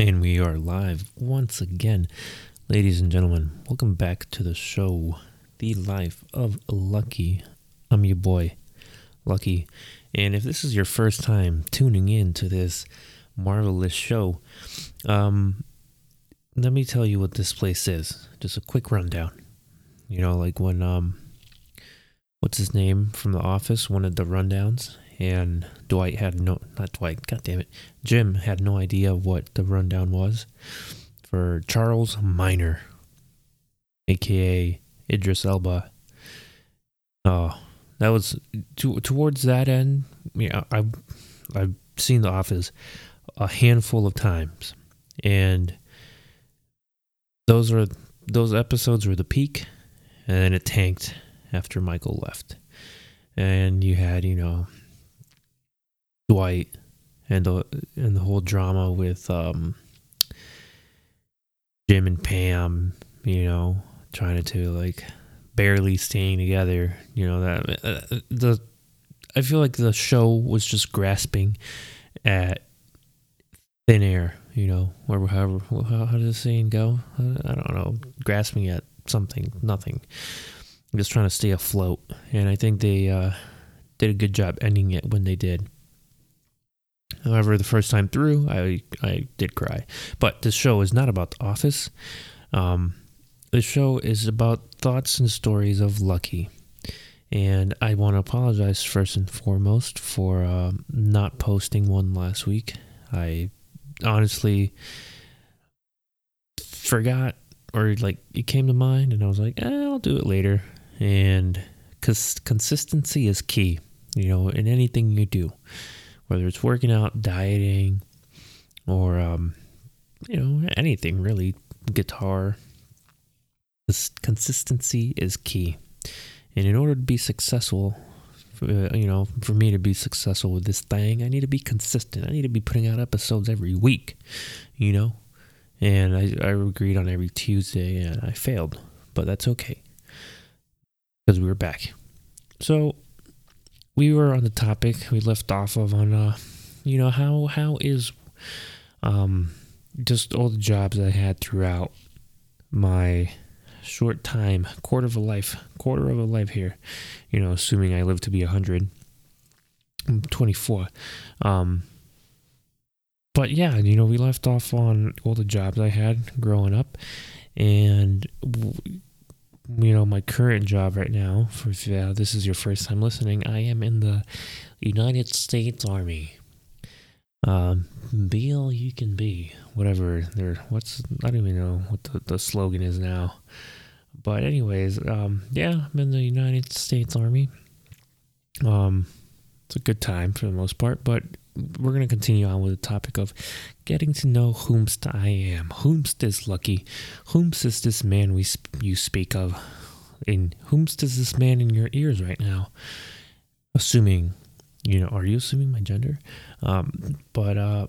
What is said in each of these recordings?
And we are live once again. Ladies and gentlemen, welcome back to the show, The Life of Lucky. I'm your boy, Lucky. And if this is your first time tuning in to this marvelous show, um, let me tell you what this place is. Just a quick rundown. You know, like when, um, what's his name from The Office wanted the rundowns, and Dwight had no, not Dwight, god damn it, Jim had no idea what the rundown was for Charles Miner, aka Idris Elba. Oh, that was to, towards that end. Yeah, I, I've seen The Office a handful of times, and those are those episodes were the peak, and then it tanked after Michael left, and you had you know Dwight and the and the whole drama with um, Jim and Pam, you know, trying to like barely staying together. You know that uh, the I feel like the show was just grasping at thin air. You know, or however how, how does the saying go? I don't know. Grasping at something, nothing. I'm just trying to stay afloat, and I think they uh, did a good job ending it when they did. However, the first time through, I I did cry. But this show is not about The Office. Um, the show is about thoughts and stories of Lucky. And I want to apologize first and foremost for um, not posting one last week. I honestly forgot, or like it came to mind, and I was like, eh, I'll do it later. And because consistency is key, you know, in anything you do whether it's working out, dieting, or um, you know anything really, guitar. This consistency is key, and in order to be successful, uh, you know, for me to be successful with this thing, I need to be consistent. I need to be putting out episodes every week, you know. And I, I agreed on every Tuesday, and I failed, but that's okay because we were back. So we were on the topic we left off of on uh you know how how is um just all the jobs I had throughout my short time, quarter of a life, quarter of a life here, you know, assuming I live to be 100. I'm 24. Um, but yeah, you know, we left off on all the jobs I had growing up. And you know, my current job right now, for if uh, this is your first time listening, I am in the United States Army. Um, be all you can be, whatever. There, what's I don't even know what the, the slogan is now. But anyways, um, yeah, I'm in the United States Army. Um, it's a good time for the most part, but we're going to continue on with the topic of getting to know whomst I am. Whomst is lucky. Whomst is this man we sp- you speak of. And whomst is this man in your ears right now? Assuming, you know, are you assuming my gender? Um, but uh,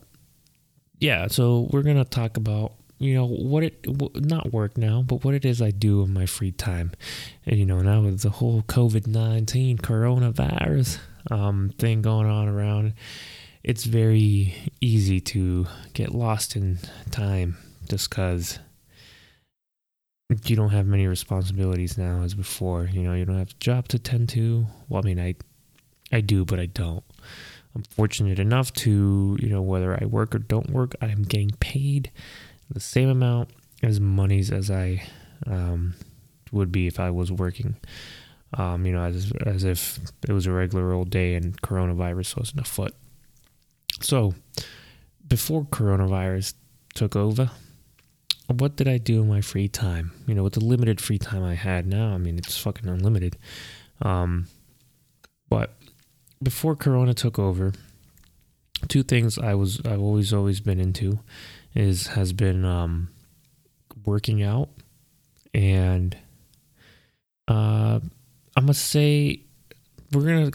yeah, so we're going to talk about you know what it not work now but what it is i do in my free time and you know now with the whole covid-19 coronavirus um, thing going on around it's very easy to get lost in time just because you don't have many responsibilities now as before. You know, you don't have a job to tend to. Well, I mean, I, I do, but I don't. I'm fortunate enough to, you know, whether I work or don't work, I'm getting paid the same amount as monies as I um, would be if I was working. Um, you know, as as if it was a regular old day and coronavirus wasn't afoot. So, before coronavirus took over, what did I do in my free time? You know, with the limited free time I had now, I mean, it's fucking unlimited. Um, but before Corona took over, two things I was I've always always been into is has been um, working out and uh, I must say we're gonna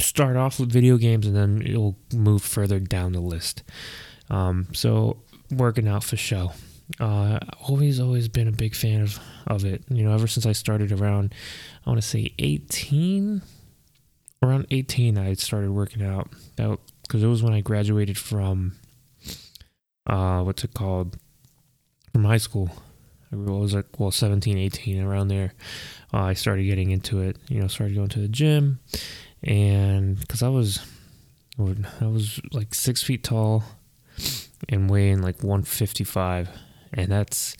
start off with video games and then it'll move further down the list. Um, so working out for show. Uh, always, always been a big fan of, of it. You know, ever since I started around, I want to say 18, around 18, I started working out. That Because it was when I graduated from uh, what's it called? From high school. I was like, well, 17, 18, around there. Uh, I started getting into it, you know, started going to the gym. And because I was, I was like six feet tall and weighing like 155. And that's,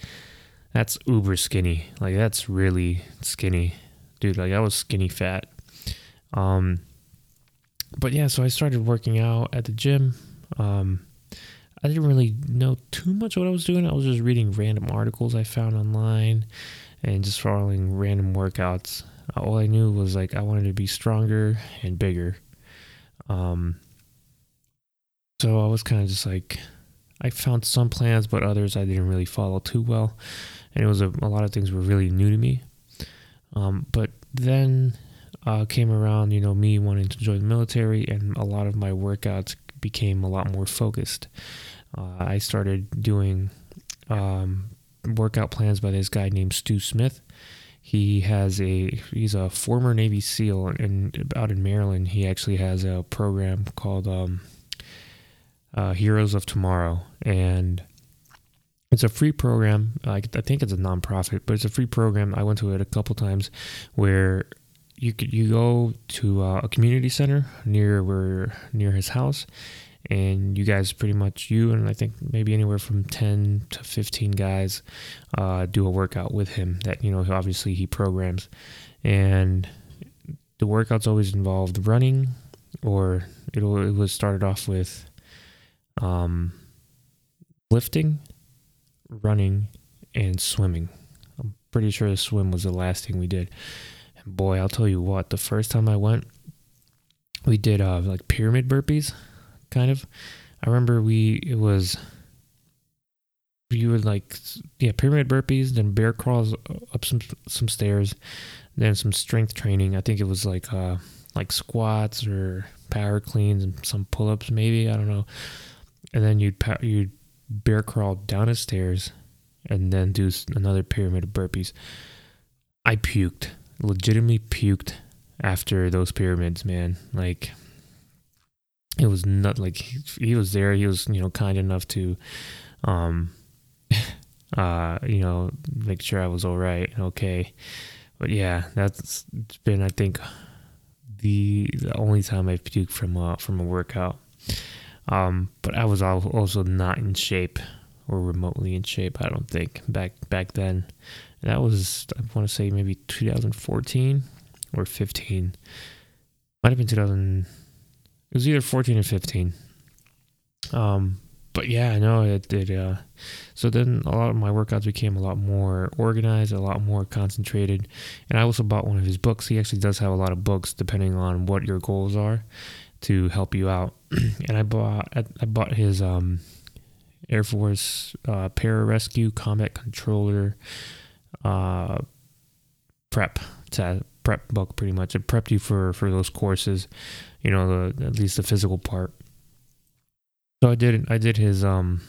that's uber skinny. Like, that's really skinny. Dude, like, I was skinny fat. Um, but yeah, so I started working out at the gym. Um, I didn't really know too much what I was doing. I was just reading random articles I found online and just following random workouts. All I knew was like I wanted to be stronger and bigger. Um, so I was kind of just like, I found some plans, but others I didn't really follow too well. And it was a, a lot of things were really new to me. Um, but then uh, came around, you know, me wanting to join the military, and a lot of my workouts became a lot more focused. Uh, I started doing um, workout plans by this guy named Stew Smith. He has a he's a former Navy SEAL, and out in Maryland, he actually has a program called um, uh, Heroes of Tomorrow, and it's a free program. I, I think it's a nonprofit, but it's a free program. I went to it a couple times, where you could you go to uh, a community center near where near his house and you guys pretty much you and I think maybe anywhere from 10 to 15 guys uh, do a workout with him that you know obviously he programs. And the workouts always involved running or it was started off with um, lifting running and swimming. I'm pretty sure the swim was the last thing we did. And boy I'll tell you what the first time I went we did uh, like pyramid burpees kind of. I remember we it was you would like yeah pyramid burpees, then bear crawls up some some stairs, then some strength training. I think it was like uh like squats or power cleans and some pull ups maybe I don't know, and then you'd you'd bear crawl down the stairs, and then do another pyramid of burpees. I puked, legitimately puked after those pyramids, man. Like it was not like he, he, was there. He was, you know, kind enough to, um, uh, you know, make sure I was all right and okay. But yeah, that's been, I think, the, the only time I've puked from a, from a workout. Um, but I was also not in shape or remotely in shape. I don't think back back then. That was I want to say maybe 2014 or 15. Might have been 2000. It was either 14 or 15. Um, but yeah, I know it did. Uh, so then a lot of my workouts became a lot more organized, a lot more concentrated. And I also bought one of his books. He actually does have a lot of books depending on what your goals are to help you out. and I bought I bought his um, Air Force uh, Pararescue Combat Controller uh, prep to prep book pretty much. It prepped you for for those courses you know, the at least the physical part. So I did I did his um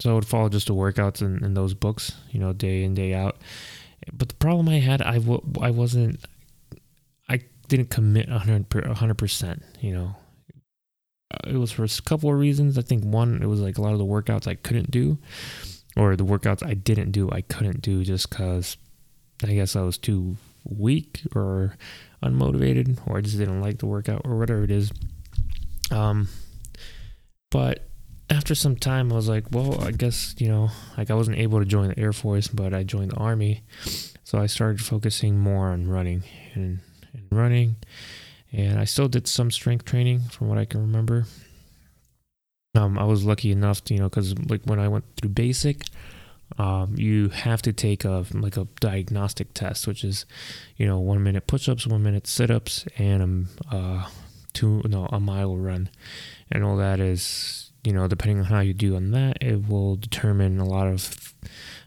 so I would follow just the workouts in, in those books, you know, day in day out. But the problem I had, I w- I wasn't, I didn't commit 100 100%, You know, uh, it was for a couple of reasons. I think one, it was like a lot of the workouts I couldn't do, or the workouts I didn't do I couldn't do just because I guess I was too weak or unmotivated or I just didn't like the workout or whatever it is. Um, but after some time, I was like, well, I guess, you know, like I wasn't able to join the Air Force, but I joined the Army. So I started focusing more on running and, and running. And I still did some strength training from what I can remember. Um, I was lucky enough to, you know, because like when I went through basic, um, you have to take a like a diagnostic test, which is, you know, one minute push-ups, one minute sit-ups, and um, uh, two no a mile run, and all that is, you know, depending on how you do on that, it will determine a lot of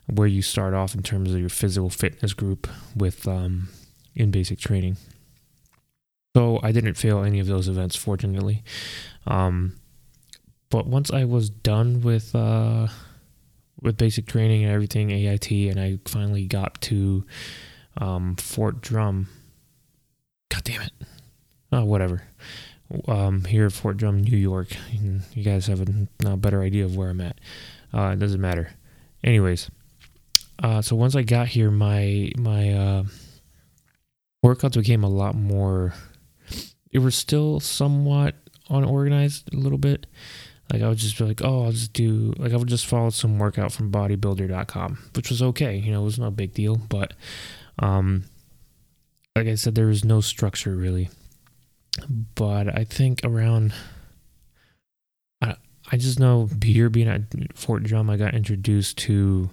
where you start off in terms of your physical fitness group with um, in basic training. So I didn't fail any of those events, fortunately. Um, but once I was done with uh, with basic training and everything, AIT, and I finally got to um, Fort Drum. God damn it. Oh, whatever. um, here at Fort Drum, New York. You guys have a, better idea of where I'm at. Uh, it doesn't matter. Anyways, uh, so once I got here, my my uh, workouts became a lot more. It was still somewhat unorganized a little bit. Like I would just be like, oh, I'll just do like I would just follow some workout from bodybuilder.com, which was okay. You know, it was no big deal, but um like I said there was no structure really. But I think around I I just know here being at Fort Drum I got introduced to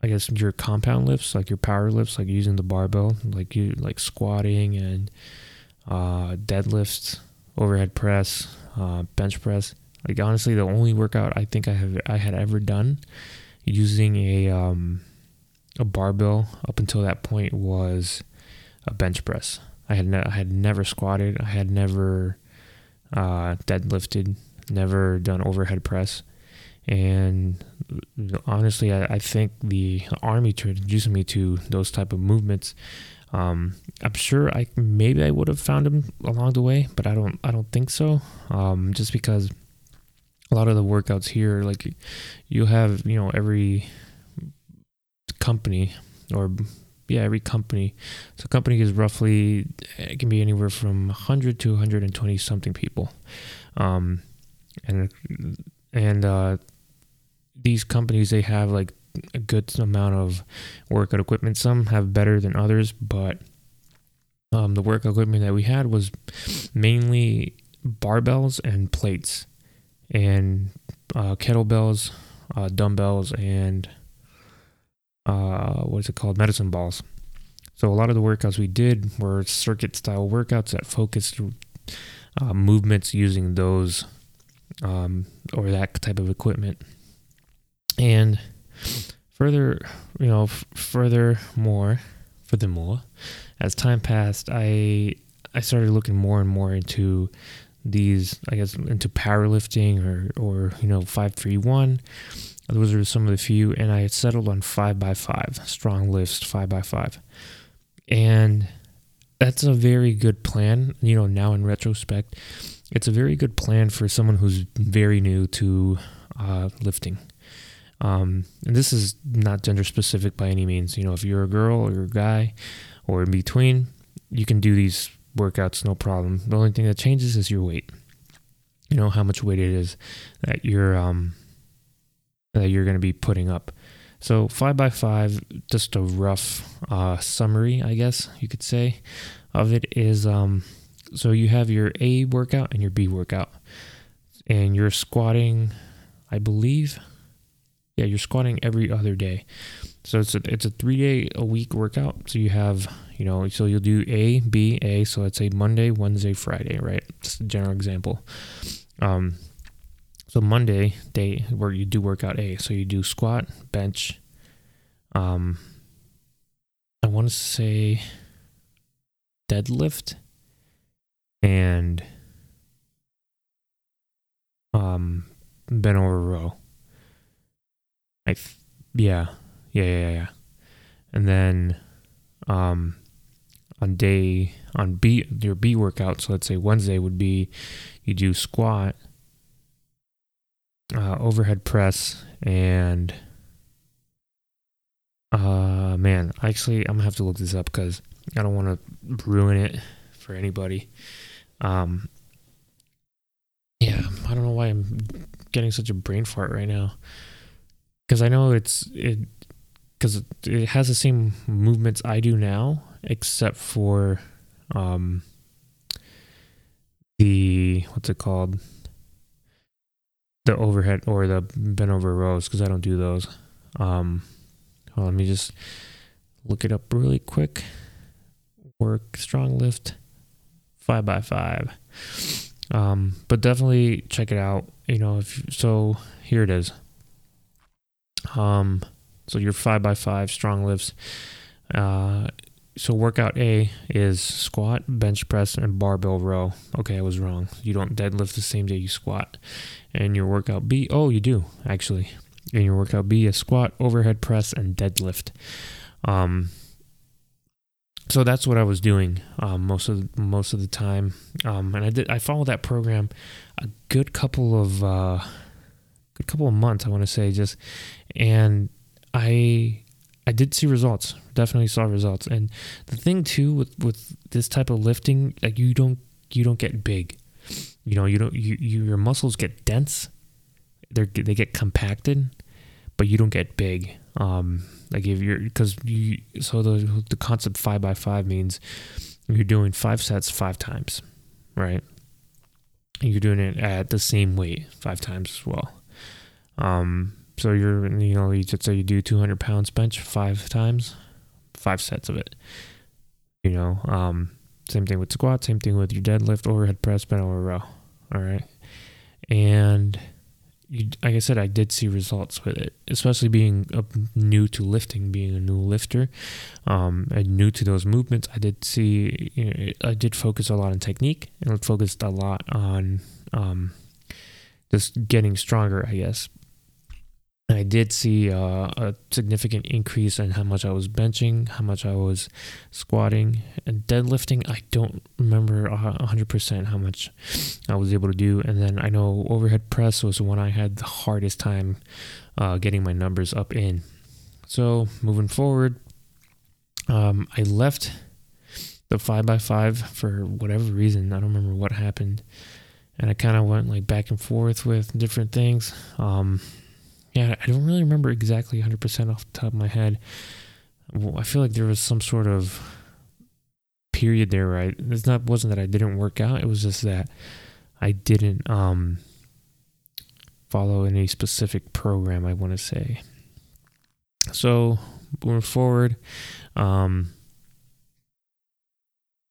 I guess your compound lifts, like your power lifts, like using the barbell, like you like squatting and uh deadlifts, overhead press, uh bench press like honestly, the only workout I think I have I had ever done using a um, a barbell up until that point was a bench press. I had ne- I had never squatted. I had never uh, deadlifted. Never done overhead press. And honestly, I, I think the army introduced me to those type of movements. Um, I'm sure I maybe I would have found them along the way, but I don't I don't think so. Um, just because a lot of the workouts here, like you have, you know, every company or yeah, every company. So company is roughly it can be anywhere from 100 to 120 something people, um, and and uh, these companies they have like a good amount of workout equipment. Some have better than others, but um, the workout equipment that we had was mainly barbells and plates and uh, kettlebells, uh, dumbbells, and uh, what's it called? Medicine balls. So a lot of the workouts we did were circuit style workouts that focused uh, movements using those um, or that type of equipment. And further, you know, f- furthermore, furthermore, as time passed, I I started looking more and more into these, I guess, into powerlifting or, or you know, 531. Those are some of the few. And I had settled on 5 by 5 strong lifts, 5 by 5 And that's a very good plan. You know, now in retrospect, it's a very good plan for someone who's very new to uh, lifting. Um, and this is not gender specific by any means. You know, if you're a girl or a guy or in between, you can do these workouts, no problem. The only thing that changes is your weight. You know how much weight it is that you're um that you're going to be putting up. So five by five, just a rough uh, summary, I guess you could say, of it is um so you have your A workout and your B workout, and you're squatting, I believe. Yeah, you're squatting every other day. So it's a, it's a three day a week workout. So you have you know, so you'll do A, B, A. So let's say Monday, Wednesday, Friday, right? Just a general example. Um, so Monday day where you do workout A. So you do squat, bench. Um, I want to say deadlift and um bent over row. I yeah, yeah, yeah, yeah. And then um on day on B your B workout. So let's say Wednesday would be you do squat, uh, overhead press, and uh man, actually I'm gonna have to look this up because I don't want to ruin it for anybody. Um, yeah, I don't know why I'm getting such a brain fart right now because I know it's it because it has the same movements I do now, except for um, the what's it called? The overhead or the bent over rows because I don't do those. Um, well, let me just look it up really quick. Work strong lift five by five. Um, but definitely check it out. You know, if so, here it is. Um, so your five by five strong lifts. Uh, so workout A is squat, bench press, and barbell row. Okay, I was wrong. You don't deadlift the same day you squat. And your workout B, oh, you do actually. And your workout B is squat, overhead press, and deadlift. Um, so that's what I was doing um, most of most of the time, um, and I did I followed that program a good couple of uh, good couple of months I want to say just, and I I did see results definitely saw results. And the thing too with with this type of lifting like you don't you don't get big. You know you don't you, you your muscles get dense. They they get compacted but you don't get big. Um like if you're because you so the the concept five by five means you're doing five sets five times right? You're doing it at the same weight five times as well. Um so you're you know you just say you do 200 pounds bench five times five sets of it you know um same thing with squat, same thing with your deadlift, overhead press, bent over row. All right. And you, like I said, I did see results with it, especially being new to lifting, being a new lifter, um, and new to those movements. I did see, you know, I did focus a lot on technique and focused a lot on um, just getting stronger, I guess. I did see uh, a significant increase in how much I was benching, how much I was squatting, and deadlifting. I don't remember 100% how much I was able to do. And then I know overhead press was when I had the hardest time uh, getting my numbers up in. So moving forward, um, I left the 5x5 for whatever reason. I don't remember what happened. And I kind of went like back and forth with different things. Um, yeah, I don't really remember exactly 100% off the top of my head. Well, I feel like there was some sort of period there I, it's not wasn't that I didn't work out. It was just that I didn't um, follow any specific program. I want to say. So moving forward, um,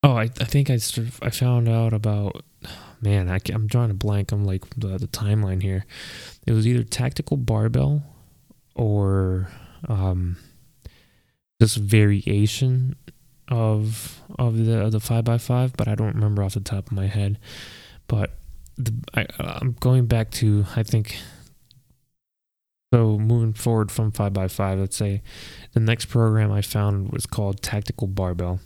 oh, I, I think I I found out about man, I, am drawing a blank. I'm like the, the timeline here. It was either tactical barbell or um, this variation of of the of the five by five, but I don't remember off the top of my head. But the, I, I'm going back to I think. So moving forward from five by five, let's say the next program I found was called Tactical Barbell.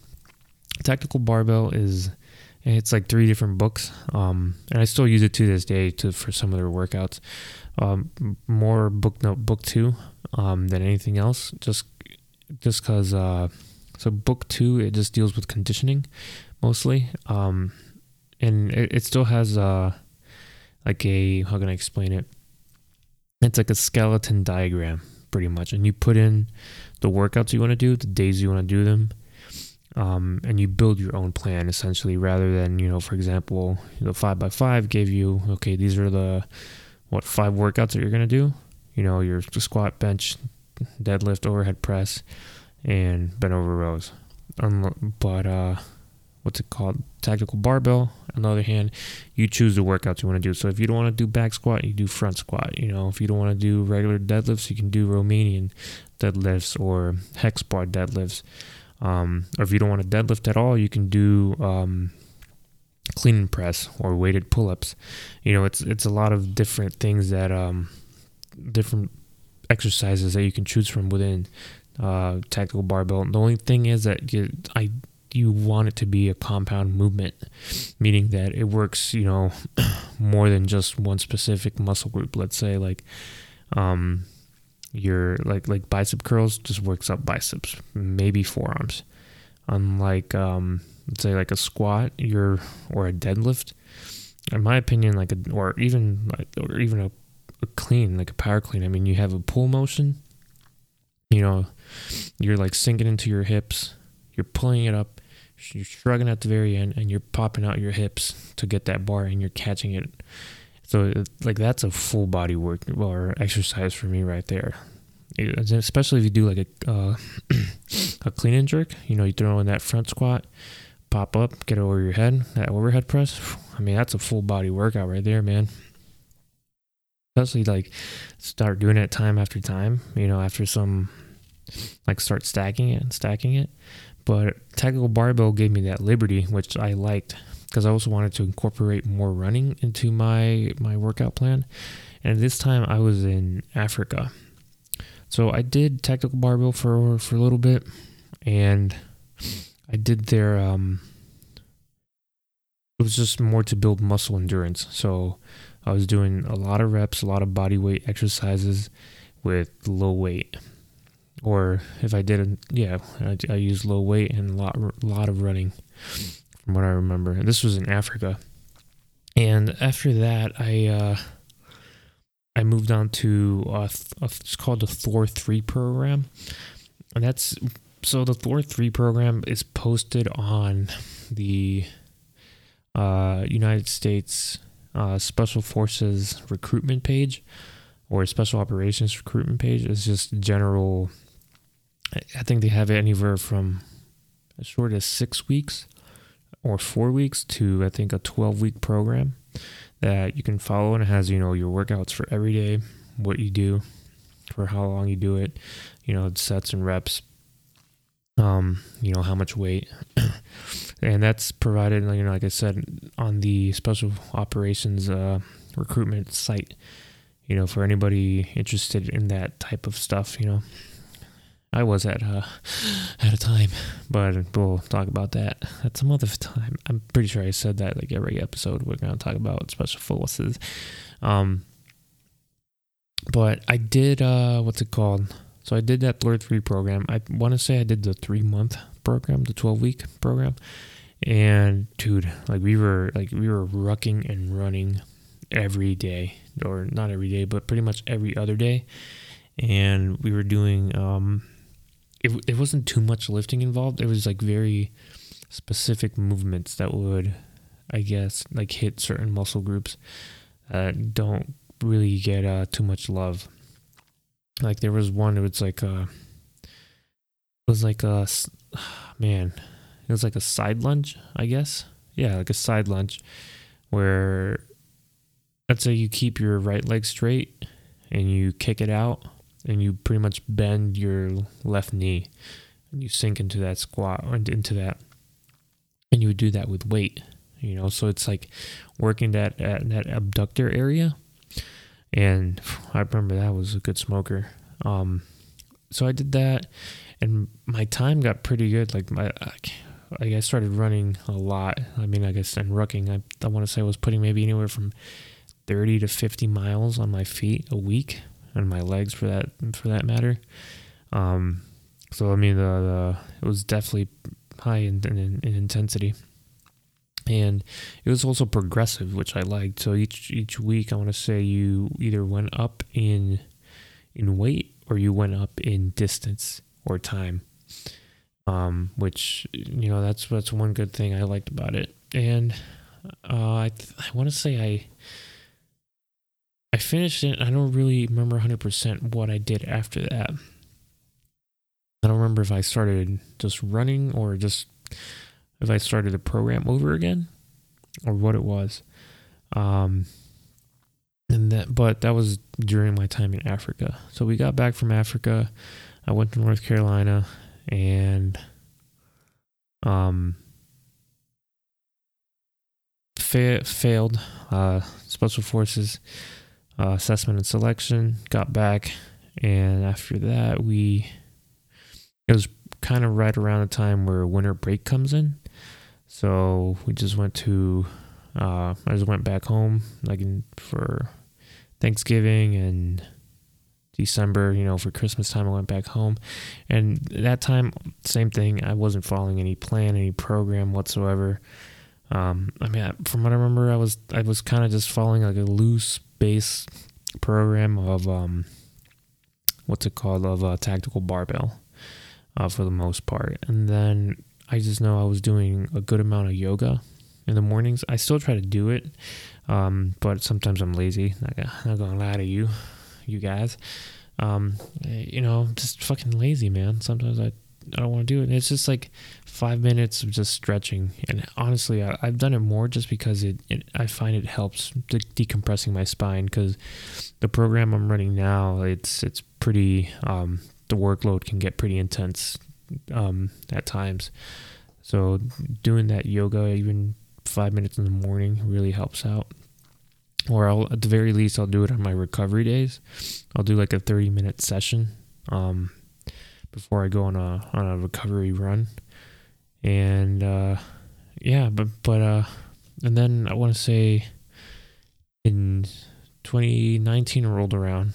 Tactical Barbell is it's like three different books, um, and I still use it to this day to for some of their workouts. Um, more book note book two um, than anything else, just just because. Uh, so book two it just deals with conditioning mostly, um, and it, it still has uh, like a how can I explain it? It's like a skeleton diagram pretty much, and you put in the workouts you want to do, the days you want to do them um, and you build your own plan essentially rather than you know for example the five by five gave you okay these are the what five workouts that you're gonna do? You know your squat bench deadlift overhead press and bent over rows. Um, but uh what's it called? Tactical barbell on the other hand you choose the workouts you want to do. So if you don't want to do back squat you do front squat you know. If you don't want to do regular deadlifts you can do romanian deadlifts or hex bar deadlifts um, or if you don't want to deadlift at all, you can do um, clean and press or weighted pull-ups. You know, it's it's a lot of different things that um, different exercises that you can choose from within uh, tactical barbell. The only thing is that you, I you want it to be a compound movement, meaning that it works, you know, more than just one specific muscle group. Let's say like um, your like like bicep curls just works up biceps, maybe forearms. Unlike um, let's say like a squat, your or a deadlift, in my opinion, like a or even like or even a, a clean like a power clean. I mean, you have a pull motion. You know, you're like sinking into your hips. You're pulling it up. You're shrugging at the very end, and you're popping out your hips to get that bar, and you're catching it so like that's a full body work or exercise for me right there. Especially if you do like a uh, a clean and jerk, you know, you throw in that front squat, pop up, get over your head, that overhead press. I mean, that's a full body workout right there, man. Especially like start doing it time after time, you know, after some like start stacking it and stacking it. But tactical barbell gave me that liberty, which I liked because I also wanted to incorporate more running into my my workout plan. And this time I was in Africa. So I did tactical barbell for for a little bit and I did their um it was just more to build muscle endurance. So I was doing a lot of reps, a lot of body weight exercises with low weight. Or if I did, yeah, I, I low weight and a lot, a lot of running, from what I remember. And this was in Africa. And after that, I uh, I moved on to it's called the Thor three program, and that's so the Thor three program is posted on the uh, United States uh, Special Forces recruitment page or Special Operations recruitment page. It's just general. I think they have it anywhere from as short as six weeks or four weeks to I think a 12 week program that you can follow and has you know your workouts for every day, what you do, for how long you do it, you know sets and reps, um, you know how much weight. and that's provided, you know, like I said, on the special operations uh, recruitment site. You know, for anybody interested in that type of stuff, you know, I was at uh, at a time, but we'll talk about that at some other time. I'm pretty sure I said that like every episode we're gonna talk about special forces. Um, but I did uh, what's it called? So I did that Thor three program. I want to say I did the three month program, the 12 week program. And dude, like we were like we were rucking and running every day or not every day, but pretty much every other day. And we were doing um it it wasn't too much lifting involved. It was like very specific movements that would I guess like hit certain muscle groups that don't really get uh, too much love. Like there was one, it was like uh it was like a man, it was like a side lunge, I guess. Yeah, like a side lunge where let's say you keep your right leg straight and you kick it out and you pretty much bend your left knee and you sink into that squat or into that and you would do that with weight you know so it's like working that at that abductor area and i remember that was a good smoker um so i did that and my time got pretty good. Like my, I started running a lot. I mean, I guess and rucking. I I want to say I was putting maybe anywhere from thirty to fifty miles on my feet a week, and my legs for that for that matter. Um, so I mean, the, the it was definitely high in, in, in intensity and it was also progressive, which I liked. So each each week, I want to say you either went up in in weight or you went up in distance or time. Um, which you know that's that's one good thing I liked about it, and uh, I I want to say I I finished it. I don't really remember 100 percent what I did after that. I don't remember if I started just running or just if I started the program over again or what it was. Um, and that, but that was during my time in Africa. So we got back from Africa. I went to North Carolina and um fa- failed uh, special forces uh, assessment and selection. Got back, and after that, we it was kind of right around the time where winter break comes in. So we just went to uh, I just went back home like in, for Thanksgiving and December, you know, for Christmas time, I went back home. And that time, same thing. I wasn't following any plan, any program whatsoever. Um, I mean, from what I remember, I was I was kind of just following like a loose base program of um, what's it called of a tactical barbell, uh, for the most part. And then I just know I was doing a good amount of yoga in the mornings. I still try to do it, um, but sometimes I'm lazy. Not not gonna lie to you you guys. Um, you know, just fucking lazy, man. Sometimes I, I don't want to do it. And it's just like five minutes of just stretching. And honestly, I, have done it more just because it, it I find it helps de- decompressing my spine. Because the program I'm running now, it's it's pretty. Um, the workload can get pretty intense um, at times. So doing that yoga, even five minutes in the morning, really helps out or I'll at the very least I'll do it on my recovery days. I'll do like a 30 minute session um, before I go on a on a recovery run, and uh, yeah, but but uh, and then I want to say in 2019 rolled around,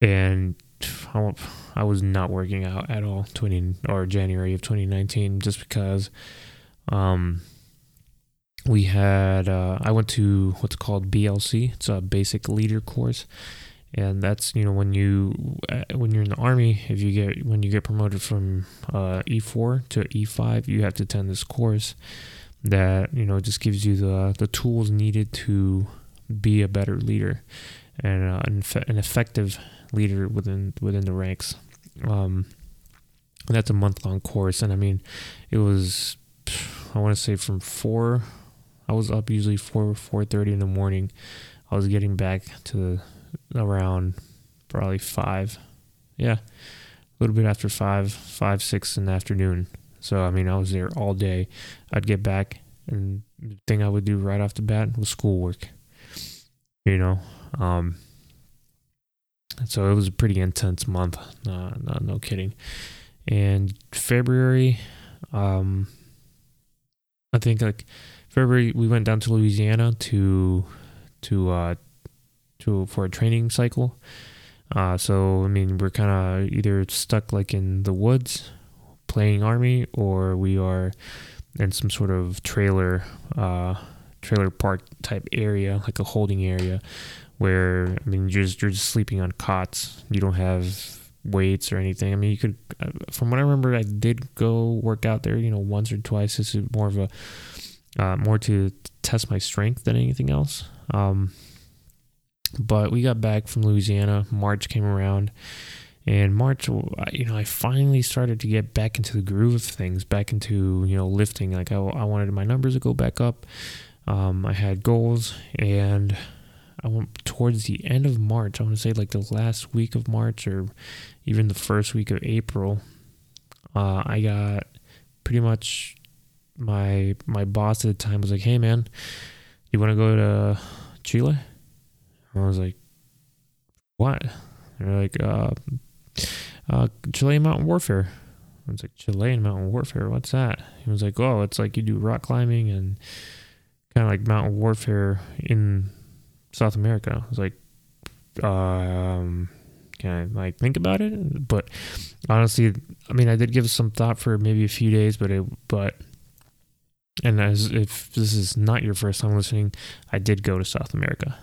and I, I was not working out at all 20 or January of 2019 just because um we had uh, I went to what's called BLC. It's a basic leader course, and that's you know when you uh, when you're in the army, if you get when you get promoted from uh, E4 to E5, you have to attend this course that you know just gives you the the tools needed to be a better leader and uh, an, an effective leader within within the ranks. Um, that's a month long course, and I mean, it was I want to say from four. I was up usually four four thirty in the morning. I was getting back to around probably five. Yeah, a little bit after five, five six in the afternoon. So I mean, I was there all day. I'd get back, and the thing I would do right off the bat was schoolwork. You know, um, so it was a pretty intense month. Uh, no, no kidding. And February, um, I think like February we went down to Louisiana to to uh to for a training cycle. Uh, so I mean we're kind of either stuck like in the woods playing army or we are in some sort of trailer uh trailer park type area like a holding area where I mean you're just, you're just sleeping on cots. You don't have weights or anything. I mean, you could, uh, from what I remember, I did go work out there, you know, once or twice. This is more of a, uh, more to test my strength than anything else. Um, but we got back from Louisiana. March came around, and March, you know, I finally started to get back into the groove of things, back into you know lifting. Like I, I wanted my numbers to go back up. Um, I had goals, and I went towards the end of March. I want to say like the last week of March or even the first week of April. Uh, I got pretty much my my boss at the time was like, "Hey man, you want to go to Chile?" I was like, "What?" They're like, uh, uh, "Chilean Mountain Warfare." I was like, "Chilean Mountain Warfare? What's that?" He was like, "Oh, it's like you do rock climbing and kind of like mountain warfare in South America. I was like, um, can I like think about it? But honestly, I mean, I did give some thought for maybe a few days, but it, but, and as if this is not your first time listening, I did go to South America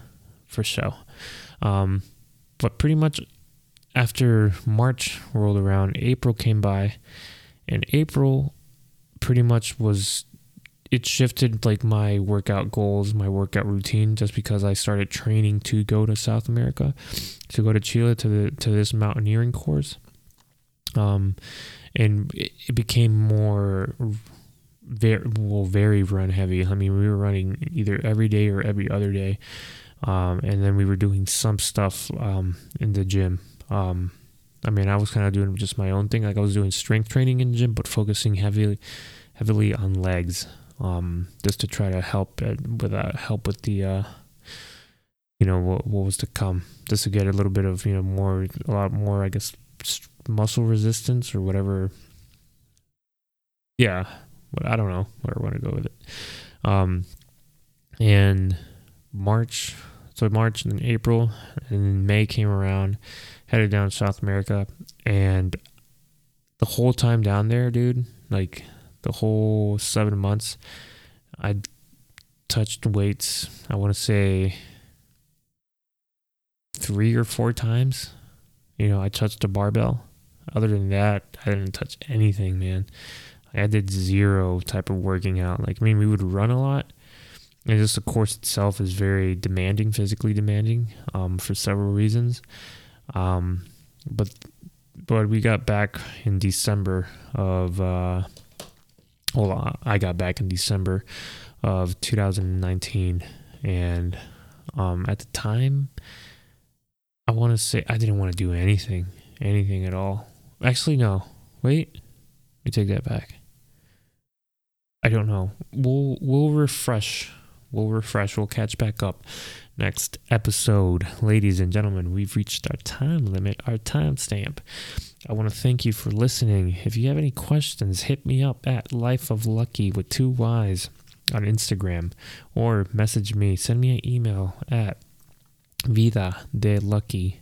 for show. Um, but pretty much after March rolled around, April came by, and April pretty much was it shifted like my workout goals, my workout routine, just because I started training to go to South America, to go to Chile to the to this mountaineering course. Um, and it, it became more very well, very run heavy. I mean, we were running either every day or every other day, um, and then we were doing some stuff um, in the gym. Um, I mean, I was kind of doing just my own thing. Like I was doing strength training in the gym, but focusing heavily, heavily on legs um, just to try to help it, with uh, help with the uh, you know what, what was to come, just to get a little bit of you know more a lot more I guess muscle resistance or whatever. Yeah, but I don't know where I want to go with it. Um, and March, so March and then April and then May came around, headed down to South America, and the whole time down there, dude, like the whole seven months, I touched weights, I want to say three or four times. You know, I touched a barbell. Other than that, I didn't touch anything, man. I did zero type of working out. Like, I mean, we would run a lot. And just the course itself is very demanding, physically demanding, um, for several reasons. Um, but but we got back in December of uh, well, I got back in December of 2019, and um, at the time, I want to say I didn't want to do anything, anything at all. Actually, no. Wait, let me take that back. I don't know. We'll we'll refresh. We'll refresh. We'll catch back up. next episode. Ladies and gentlemen, we've reached our time limit, our timestamp. I want to thank you for listening. If you have any questions, hit me up at Life of Lucky with two Y's on Instagram or message me. Send me an email at vida de lucky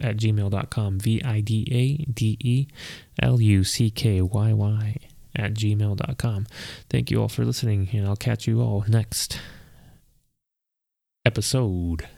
at gmail.com v-i-d-a-d-e-l-u-c-k-y-y at gmail.com thank you all for listening and i'll catch you all next episode